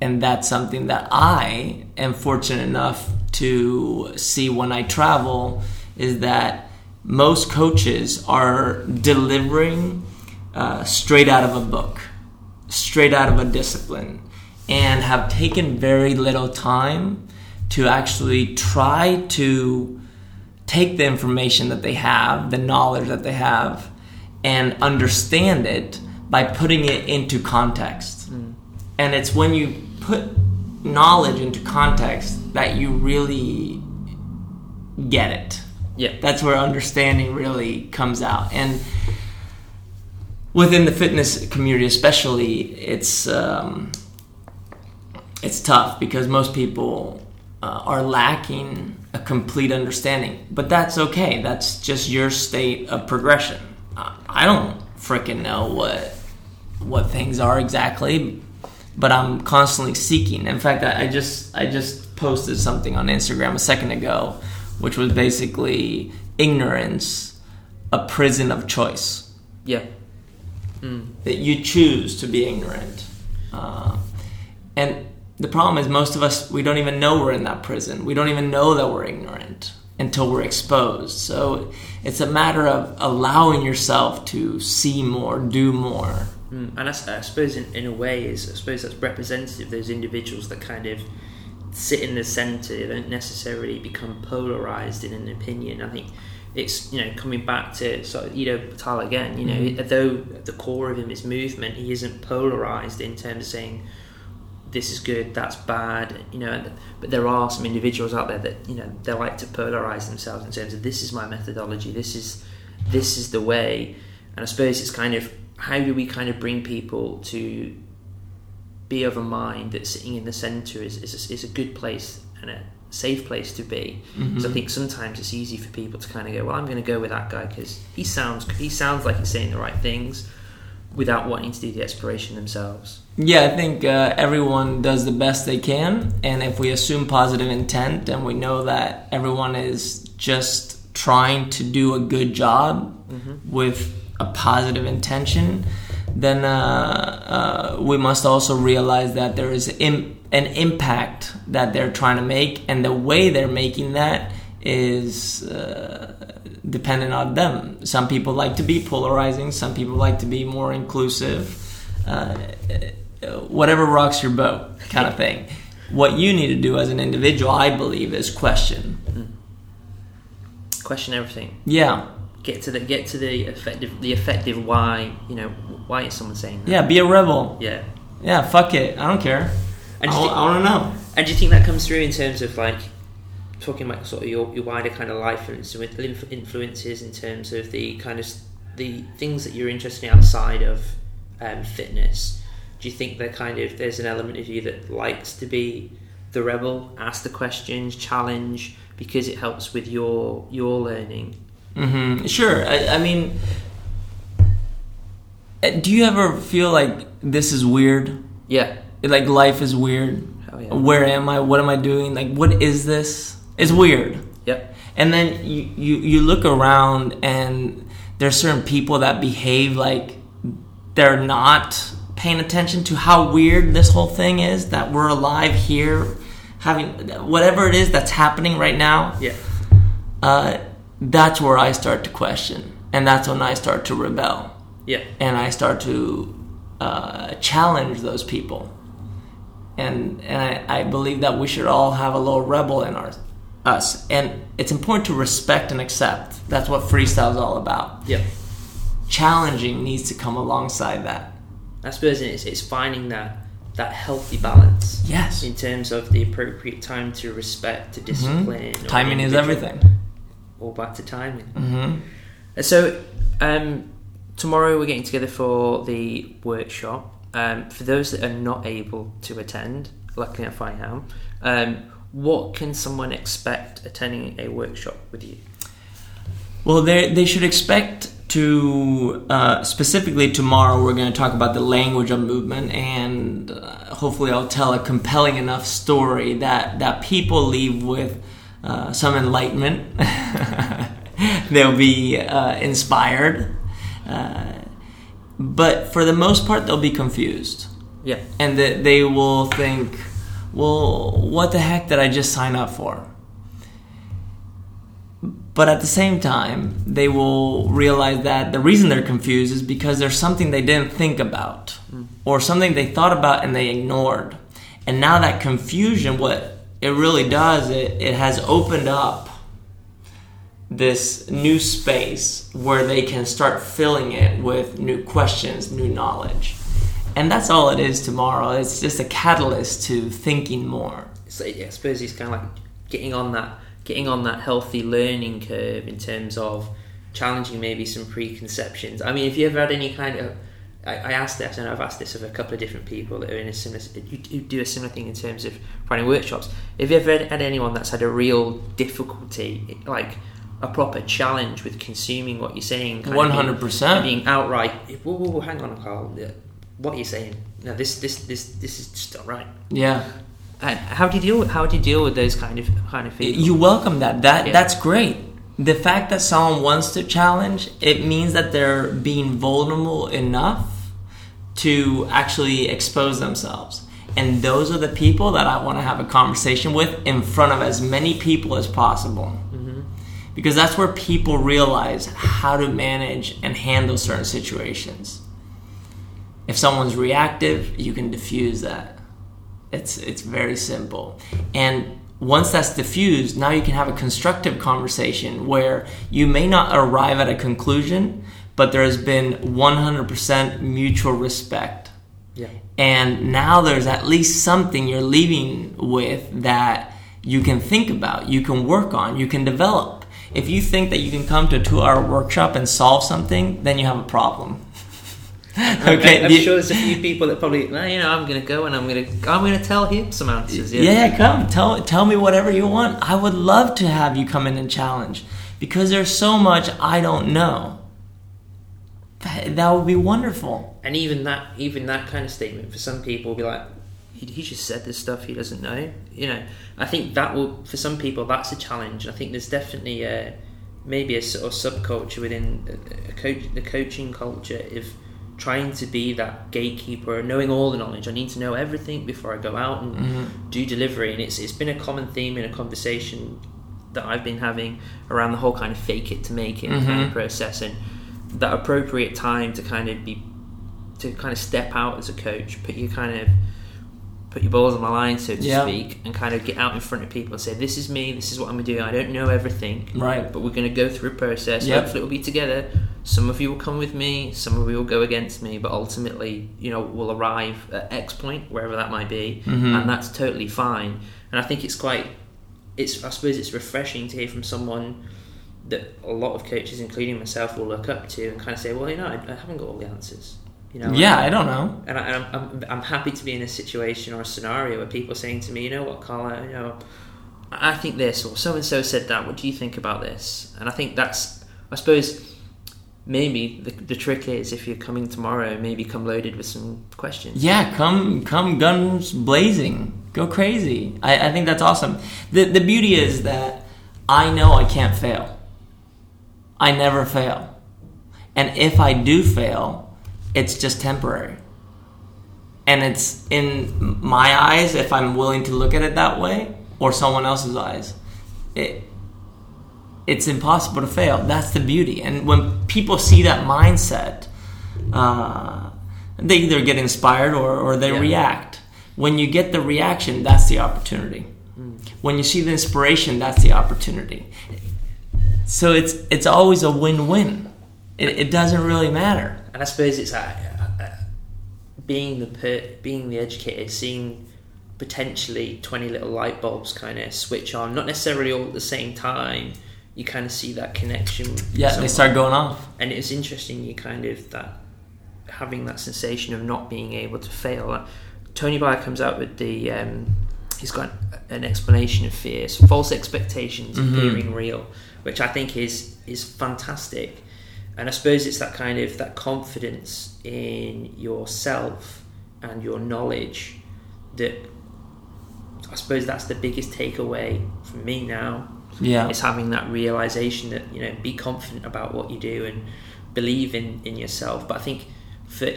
B: and that's something that I am fortunate enough to see when I travel is that most coaches are delivering uh, straight out of a book, straight out of a discipline, and have taken very little time to actually try to take the information that they have, the knowledge that they have, and understand it by putting it into context. And it's when you put knowledge into context that you really get it.
A: yeah,
B: That's where understanding really comes out. And within the fitness community, especially, it's um, it's tough because most people uh, are lacking a complete understanding. But that's okay. That's just your state of progression. I don't freaking know what what things are exactly, but I'm constantly seeking. In fact, I, I just I just posted something on Instagram a second ago, which was basically ignorance, a prison of choice
A: yeah, mm.
B: that you choose to be ignorant. Uh, and the problem is, most of us, we don't even know we're in that prison. We don't even know that we're ignorant until we're exposed. So it's a matter of allowing yourself to see more, do more.
A: Mm. and I suppose in, in a way is I suppose that's representative of those individuals that kind of sit in the centre. They don't necessarily become polarized in an opinion. I think it's you know coming back to sort of Ido Portal again. You know, though at the core of him is movement, he isn't polarized in terms of saying this is good, that's bad. You know, but there are some individuals out there that you know they like to polarize themselves in terms of this is my methodology, this is this is the way. And I suppose it's kind of how do we kind of bring people to be of a mind that sitting in the centre is, is, a, is a good place and a safe place to be. Because I think sometimes it's easy for people to kind of go, well, I'm going to go with that guy because he sounds he sounds like he's saying the right things, without wanting to do the exploration themselves.
B: Yeah, I think uh, everyone does the best they can, and if we assume positive intent and we know that everyone is just trying to do a good job with a positive intention, then uh, uh, we must also realize that there is Im- an impact that they're trying to make, and the way they're making that is uh, dependent on them. Some people like to be polarizing, some people like to be more inclusive. Uh, whatever rocks your boat, kind of thing. What you need to do as an individual, I believe, is question.
A: Question everything.
B: Yeah,
A: Get to the get to the effective the effective why. You know why is someone saying that?
B: yeah, be a rebel.
A: Yeah.
B: Yeah, fuck it. I don't care.
A: And
B: I,
A: do you think-
B: want to know.
A: And do you think that comes through in terms of like talking about sort of your, your wider kind of life inf- influences in terms of the kind of the things that you're interested in outside of um, fitness? Do you think that kind of there's an element of you that likes to be the rebel, ask the questions, challenge because it helps with your your learning?
B: Hmm Sure. I, I mean, uh, do you ever feel like this is weird?
A: Yeah.
B: Like life is weird.
A: Hell yeah.
B: Where am I? What am I doing? Like, what is this? It's weird.
A: Yep.
B: And then you, you, you look around and there's certain people that behave like they're not paying attention to how weird this whole thing is that we're alive here having whatever it is that's happening right now
A: Yeah.
B: uh, that's where i start to question and that's when i start to rebel
A: Yeah.
B: and i start to uh, challenge those people and and I, I believe that we should all have a little rebel in our us and it's important to respect and accept that's what freestyle is all about
A: Yeah.
B: challenging needs to come alongside that
A: I suppose it's, it's finding that that healthy balance
B: yes
A: in terms of the appropriate time to respect, to discipline.
B: Mm-hmm. timing is everything
A: All back to timing.
B: hmm
A: Uh, So um, tomorrow we're getting together for the workshop. Um, for those that are not able to attend, luckily enough I am. Um, what can someone expect attending a workshop with you?
B: Well, they they should expect to uh, specifically tomorrow. We're going to talk about the language of movement, and uh, hopefully, I'll tell a compelling enough story that that people leave with uh, some enlightenment. They'll be uh, inspired, uh, but for the most part, they'll be confused
A: Yeah,
B: and that they will think, well, what the heck did I just sign up for? But at the same time, they will realize that the reason they're confused is because there's something they didn't think about or something they thought about and they ignored. And now that confusion, what it really does, it, it has opened up this new space where they can start filling it with new questions, new knowledge. And that's all it is tomorrow. It's just a catalyst to thinking more.
A: so yeah, I suppose it's kind of like getting on that getting on that healthy learning curve in terms of challenging maybe some preconceptions. I mean, if you ever had any kind of I, I asked this, and I've asked this of a couple of different people that are in a similar, who do a similar thing in terms of running workshops. Have you ever had anyone that's had a real difficulty, like a proper challenge with consuming what you're saying?
B: One
A: being-
B: hundred percent.
A: being outright. Whoa, whoa, whoa, hang on, Carl. uh, What are you saying? No, this, this, this, this is just not right.
B: Yeah.
A: Uh, how do you deal? With, how do you deal with those kind of kind of people?
B: You welcome that. That
A: Yeah.
B: that's great. The fact that someone wants to challenge, it means that they're being vulnerable enough to actually expose themselves. And those are the people that I want to have a conversation with in front of as many people as possible. Mm-hmm. Because that's where people realize how to manage and handle certain situations. If someone's reactive, you can diffuse that. It's it's very simple. And once that's diffused, now you can have a constructive conversation where you may not arrive at a conclusion, but there has been 100% mutual respect.
A: yeah,
B: And now there's at least something you're leaving with that you can think about, you can work on, you can develop. If you think that you can come to a two hour workshop and solve something, then you have a problem.
A: okay. I'm
B: the-
A: sure there's a few people that probably, well, you know, I'm going to go and I'm going to, I'm going to tell him some answers. Yeah,
B: Yeah, come tell tell me whatever you want. I would love to have you come in and challenge because there's so much I don't know. That, would be wonderful.
A: And even that, even that kind of statement for some people will be like, he, he just said this stuff he doesn't know. You know, I think that will for some people that's a challenge. I think there's definitely a, maybe a sort of subculture within a, a coach, the coaching culture of trying to be that gatekeeper, knowing all the knowledge. I need to know everything before I go out and
B: Mm-hmm.
A: do delivery. And it's it's been a common theme in a conversation that I've been having around the whole kind of fake it to make it kind of process and that appropriate time to kind of be to kind of step out as a coach, put your kind of put your balls on the line, so to
B: Yeah.
A: speak, and kind of get out in front of people and say, "This is me. This is what I'm doing. I don't know everything,
B: Right.
A: but we're going to go through a process.
B: Yep.
A: Hopefully, we'll be together. Some of you will come with me. Some of you will go against me. But ultimately, you know, we'll arrive at X point, wherever that might be,
B: Mhm.
A: and that's totally fine. And I think it's quite, it's I suppose it's refreshing to hear from someone." That a lot of coaches, including myself, will look up to and kind of say, "Well, you know, I, I haven't got all the answers." You know,
B: Yeah, I don't know.
A: and, I, and I'm, I'm, I'm happy to be in a situation or a scenario where people are saying to me, you know what, Carl, I- you know, I I think this, or so and so said that. What do you think about this? And I think that's, I suppose, maybe the, the trick is if you're coming tomorrow, maybe come loaded with some questions.
B: Yeah, come come guns blazing. Go crazy. I, I think that's awesome. The the beauty is that I know I can't fail. I never fail. And if I do fail, it's just temporary. And it's in my eyes, if I'm willing to look at it that way, or someone else's eyes, it, it's impossible to fail. That's the beauty. And when people see that mindset, uh, they either get inspired or, or they
A: Yeah.
B: react. When you get the reaction, that's the opportunity. When you see the inspiration, that's the opportunity. So it's it's always a win-win. It, it doesn't really matter.
A: And I suppose it's uh, uh, being the per- being the educated, seeing potentially twenty little light bulbs kind of switch on, not necessarily all at the same time. You kind of see that connection.
B: Yeah, they start going off.
A: and it's interesting. You kind of that having that sensation of not being able to fail. Tony Blair comes out with the. Um, he's got an explanation of fears, false expectations
B: Mhm.
A: appearing real, which I think is is fantastic. And I suppose it's that kind of that confidence in yourself and your knowledge that I suppose that's the biggest takeaway from me now
B: Yeah.
A: it's having that realization that you know be confident about what you do and believe in in yourself but i think for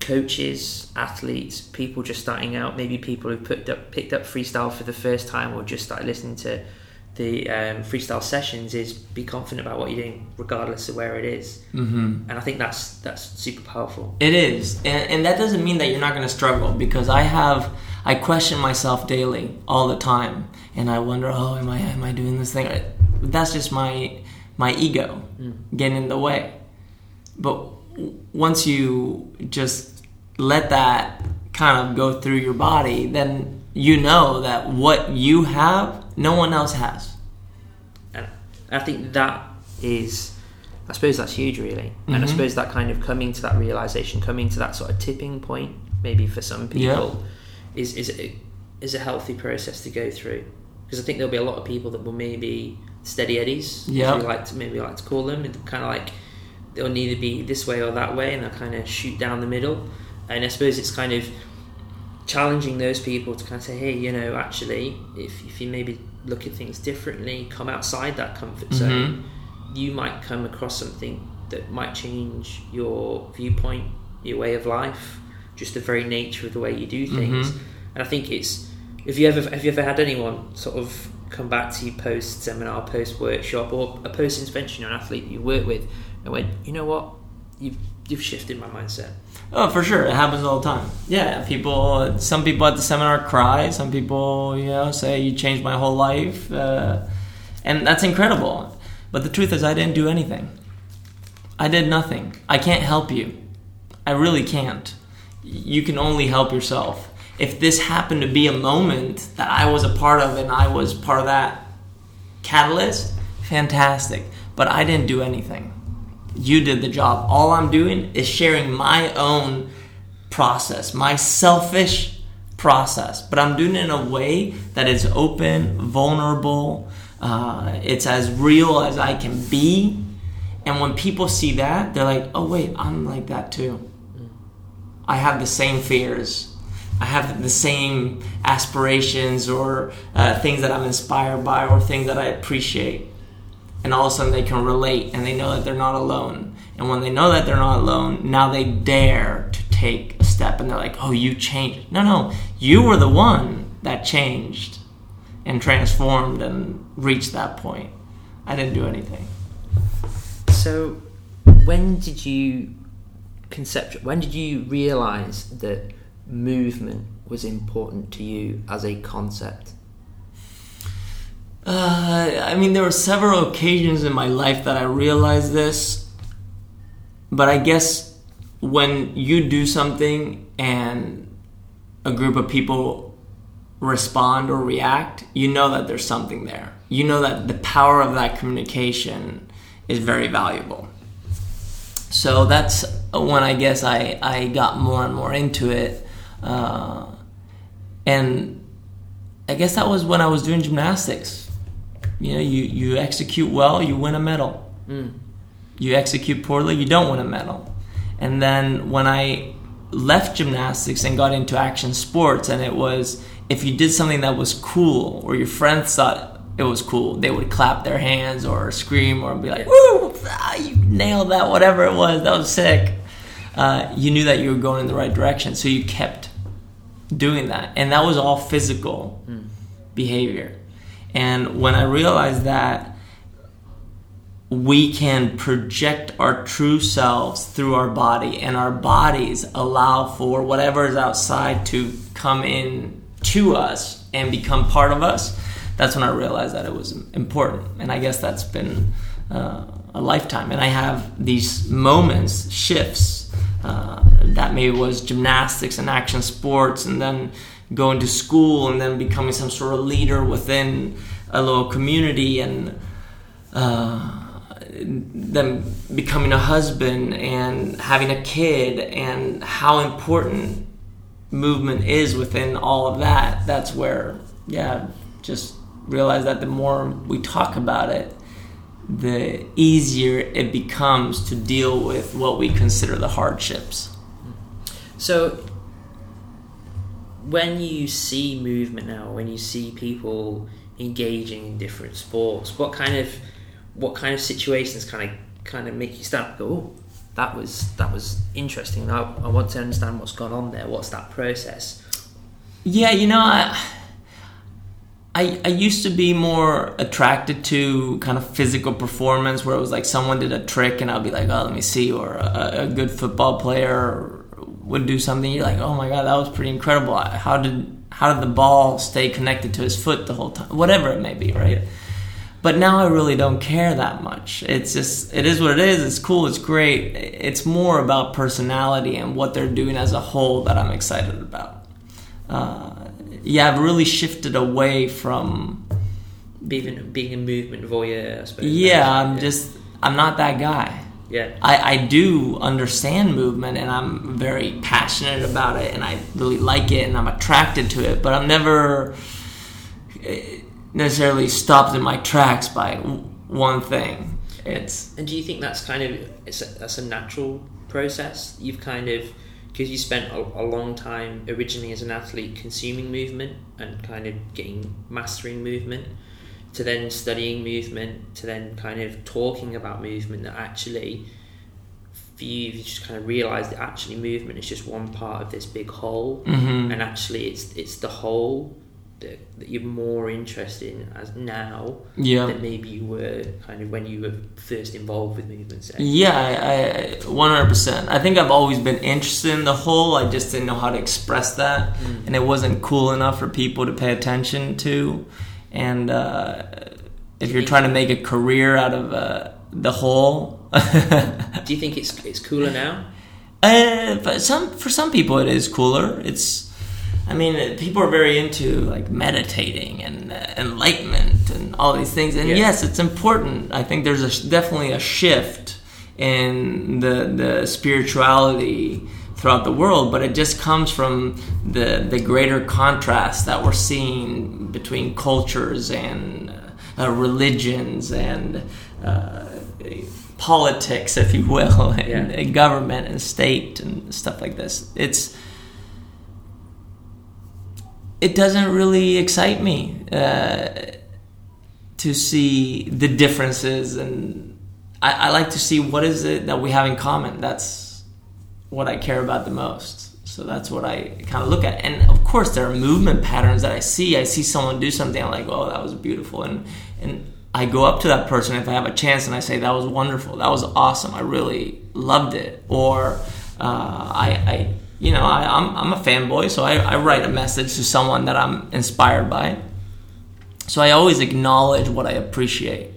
A: coaches athletes people just starting out maybe people who've picked up picked up freestyle for the first time or just started listening to the um, freestyle sessions is be confident about what you're doing regardless of where it is.
B: Hmm
A: and i think that's that's super powerful.
B: It is, and, and that doesn't mean that you're not going to struggle because I have I question myself daily all the time, and I wonder, oh, am I am I doing this thing? That's just my my ego getting in the way. But once you just let that kind of go through your body, then you know that what you have, no one else has.
A: and I think that is, I suppose that's huge, really. And I
B: Mhm.
A: suppose that kind of coming to that realization, coming to that sort of tipping point, maybe for some people, is is a, is a healthy process to go through. Because I think there'll be a lot of people that will maybe steady eddies,
B: Yeah.
A: as we like to maybe like to call them, and kind of like they'll neither be this way or that way, and they'll kind of shoot down the middle. And I suppose it's kind of challenging those people to kind of say, hey, you know, actually, if, if you maybe look at things differently, come outside that comfort zone, you might come across something that might change your viewpoint, your way of life, just the very nature of the way you do things.
B: Mhm.
A: And I think it's if you ever have you ever had anyone sort of come back to you post seminar, post workshop, or a post intervention or an athlete you work with, and went, you know what, you've you've shifted my mindset.
B: Oh, for sure, it happens all the time. Yeah, people. Some people at the seminar cry. Some people, you know, say you changed my whole life, uh, and that's incredible. But the truth is, I didn't do anything. I did nothing. I can't help you. I really can't. You can only help yourself. If this happened to be a moment that I was a part of and I was part of that catalyst, fantastic. But I didn't do anything you did the job. All I'm doing is sharing my own process, my selfish process, but I'm doing it in a way that is open, vulnerable. Uh, it's as real as I can be. And when people see that, they're like, oh, wait, I'm like that too. I have the same fears. I have the same aspirations or uh, things that I'm inspired by or things that I appreciate and all of a sudden they can relate and they know that they're not alone. And when they know that they're not alone, now they dare to take a step and they're like, oh, you changed. No, no, you were the one that changed and transformed and reached that point. I didn't do anything.
A: So, when did you concept? When did you realize that movement was important to you as a concept?
B: Uh, I mean, there were several occasions in my life that I realized this, but I guess when you do something and a group of people respond or react, you know that there's something there. You know that the power of that communication is very valuable. So that's when I guess I, I got more and more into it. Uh, and I guess that was when I was doing gymnastics. You know, you, you execute well, you win a medal.
A: Mm.
B: You execute poorly, you don't win a medal. And then when I left gymnastics and got into action sports, and it was if you did something that was cool or your friends thought it was cool. They would clap their hands or scream or be like, "Woo! Ah, you nailed that! Whatever it was, that was sick." Uh, you knew that you were going in the right direction, so you kept doing that, and that was all physical behavior. And when I realized that we can project our true selves through our body, and our bodies allow for whatever is outside to come in to us and become part of us. That's when I realized that it was important, and I guess that's been uh, a lifetime. And I have these moments, shifts uh, that maybe was gymnastics and action sports, and then going to school, and then becoming some sort of leader within a little community, and uh, them becoming a husband and having a kid, and how important movement is within all of that. That's where, yeah, just realize that the more we talk about it, the easier it becomes to deal with what we consider the hardships.
A: So, when you see movement now, when you see people engaging in different sports, what kind of what kind of situations kind of kind of make you stop go, oh, that was that was interesting. I, I want to understand what's gone on there. What's that process?
B: Yeah, you know, I, I I used to be more attracted to kind of physical performance, where it was like someone did a trick, and I'll be like, oh, let me see, or a, a good football player would do something. You're like, oh my god, that was pretty incredible. How did how did the ball stay connected to his foot the whole time? Whatever it may be, right? But now I really don't care that much. It's just, it is what it is. It's cool. It's great. It's more about personality and what they're doing as a whole that I'm excited about. Uh, yeah, I've really shifted away from.
A: Being being a movement voyeur, I suppose.
B: Yeah, I'm just, I'm not that guy.
A: Yeah.
B: I, I do understand movement and I'm very passionate about it and I really like it and I'm attracted to it, but I'm never eh, necessarily stopped in my tracks by one thing. It's
A: And do you think that's kind of it's a, that's a natural process? You've kind of because you spent a, a long time originally as an athlete consuming movement and kind of getting mastering movement to then studying movement to then kind of talking about movement that actually for you you just kind of realize that actually movement is just one part of this big whole
B: Mhm.
A: and actually it's it's the whole that, that you're more interested in as now
B: yeah.
A: than maybe you were kind of when you were first involved with movement say.
B: Yeah, I, I 100%. I think I've always been interested in the whole. I just didn't know how to express that, and it wasn't cool enough for people to pay attention to. And uh, if you're trying to make a career out of uh, the whole,
A: Do you think it's it's cooler now?
B: uh, but some for some people it is cooler. It's, I mean, uh, people are very into like meditating and uh, enlightenment and all these things. And
A: Yeah.
B: yes, it's important. I think there's a, definitely a shift in the the spirituality throughout the world, but it just comes from the the greater contrast that we're seeing between cultures and uh, religions and. Uh, politics, if you will, and,
A: Yeah.
B: and government and state and stuff like this. It's it doesn't really excite me uh, to see the differences, and I, I like to see what is it that we have in common. That's what I care about the most. So that's what I kind of look at. And of course, there are movement patterns that I see. I see someone do something, I'm like, oh, that was beautiful, and and I go up to that person if I have a chance and I say that was wonderful, that was awesome, I really loved it, or uh, I, I, you know, I, I'm I'm a fanboy, so I, I write a message to someone that I'm inspired by. So I always acknowledge what I appreciate,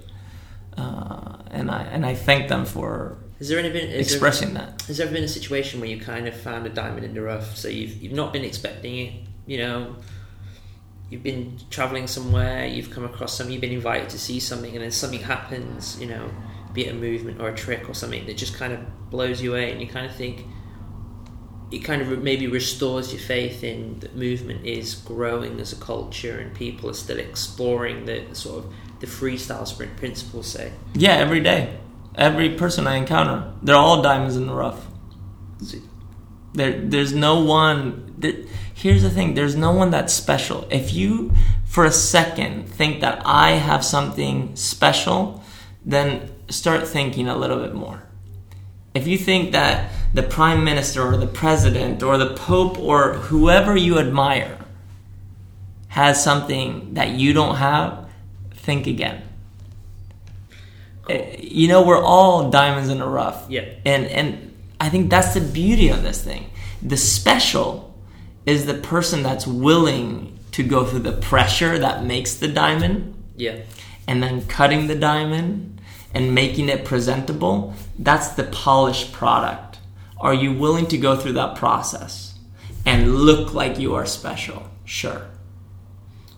B: uh, and I and I thank them for
A: Has there ever been is there,
B: expressing that.
A: has there ever been a situation where you kind of found a diamond in the rough? So you've you've not been expecting it, you know. You've been traveling somewhere, you've come across something, you've been invited to see something, and then something happens, you know, be it a movement or a trick or something that just kind of blows you away, and you kind of think it kind of maybe restores your faith in that movement is growing as a culture, and people are still exploring the sort of the freestyle sprint principles. Say,
B: Yeah, every day, every person I encounter, they're all diamonds in the rough. There, there's no one. Here's the thing: there's no one that's special. If you, for a second, think that I have something special, then start thinking a little bit more. If you think that the prime minister or the president or the pope or whoever you admire has something that you don't have, think again. Uh, You know, we're all diamonds in the rough.
A: Yeah.
B: And and I think that's the beauty of this thing. The special is the person that's willing to go through the pressure that makes the diamond
A: Yeah.
B: and then cutting the diamond and making it presentable. That's the polished product. Are you willing to go through that process and look like you are special? Sure.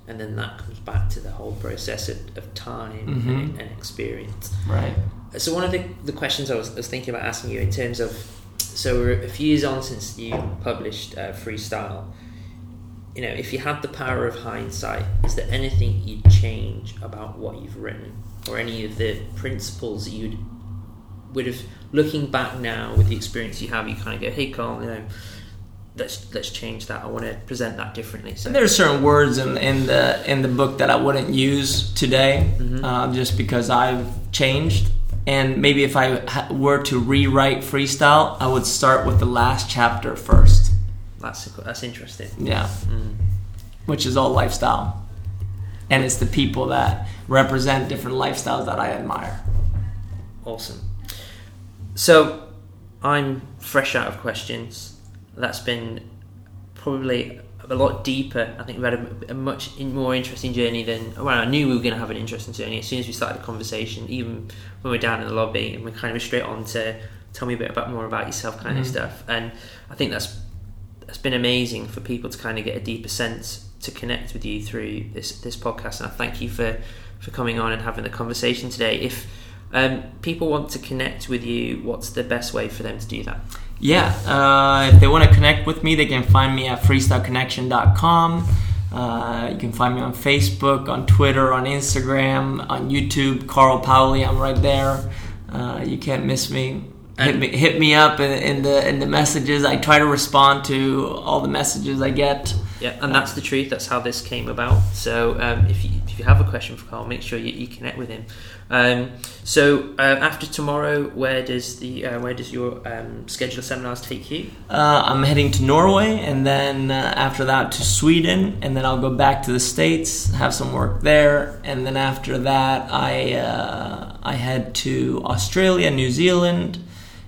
A: And then that comes back to the whole process of, of time
B: Mhm.
A: and, and experience.
B: Right.
A: So one of the, the questions I was, was thinking about asking you in terms of, so we're a few years on since you published uh, Freestyle. You know, if you had the power of hindsight, is there anything you'd change about what you've written, or any of the principles that you'd would have looking back now with the experience you have, you kind of go, hey, Carl, you know, let's let's change that. I want to present that differently. So
B: And there are certain words in, in the in the book that I wouldn't use today,
A: Mhm.
B: uh, just because I've changed. And maybe if I ha- were to rewrite freestyle, I would start with the last chapter first.
A: that's that's interesting.
B: Yeah,
A: Mm.
B: which is all lifestyle, and it's the people that represent different lifestyles that I admire.
A: Awesome. So, I'm fresh out of questions. That's been probably a lot deeper. I think we've had a, a much in, more interesting journey than. Well, I knew we were going to have an interesting journey as soon as we started the conversation. Even when we're down in the lobby and we're kind of straight on to tell me a bit about more about yourself, kind of
B: Mhm.
A: stuff. And I think that's that's been amazing for people to kind of get a deeper sense to connect with you through this this podcast. And I thank you for for coming on and having the conversation today. If um, people want to connect with you, what's the best way for them to do that?
B: Yeah, uh, if they want to connect with me, they can find me at freestyleconnection.com. Uh, you can find me on Facebook, on Twitter, on Instagram, on YouTube. Carl Paoli, I'm right there. Uh, you can't miss me. Hit me, hit me up in, in the in the messages. I try to respond to all the messages I get.
A: Yeah, and that's the truth. That's how this came about. So um, if you if you have a question for Carl, make sure you, you connect with him. Um, so uh, after tomorrow, where does the uh, where does your um, schedule of seminars take you?
B: Uh, I'm heading to Norway, and then uh, after that to Sweden, and then I'll go back to the States, have some work there, and then after that I uh, I head to Australia, New Zealand,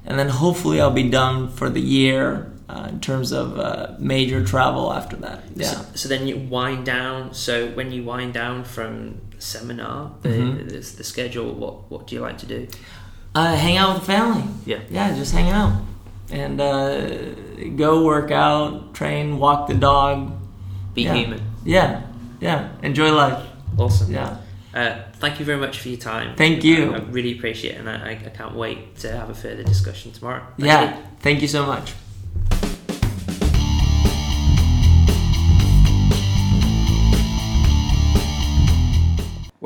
B: and then hopefully I'll be done for the year uh, in terms of uh, major travel after that. Yeah.
A: So, so then you wind down. So when you wind down from seminar, the,
B: Mhm.
A: the, the schedule, what what do you like to do?
B: Uh, hang out with the family.
A: Yeah.
B: Yeah, just hang out and uh, go work out, train, walk the dog.
A: Be
B: Yeah.
A: human.
B: Yeah, yeah. Enjoy life.
A: Awesome.
B: Yeah.
A: Uh, thank you very much for your time.
B: Thank you.
A: I, I really appreciate it, and I, I can't wait to have a further discussion tomorrow. Thank
B: yeah.
A: you.
B: Thank you so much.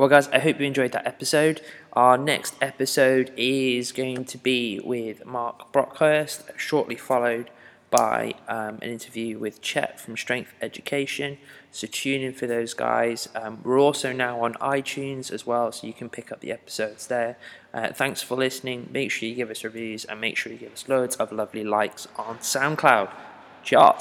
A: Well, guys, I hope you enjoyed that episode. Our next episode is going to be with Mark Brockhurst, shortly followed by um, an interview with Chet from Strength Education. So tune in for those guys. Um, we're also now on iTunes as well, so you can pick up the episodes there. Uh, thanks for listening. Make sure you give us reviews and make sure you give us loads of lovely likes on SoundCloud. Cheers.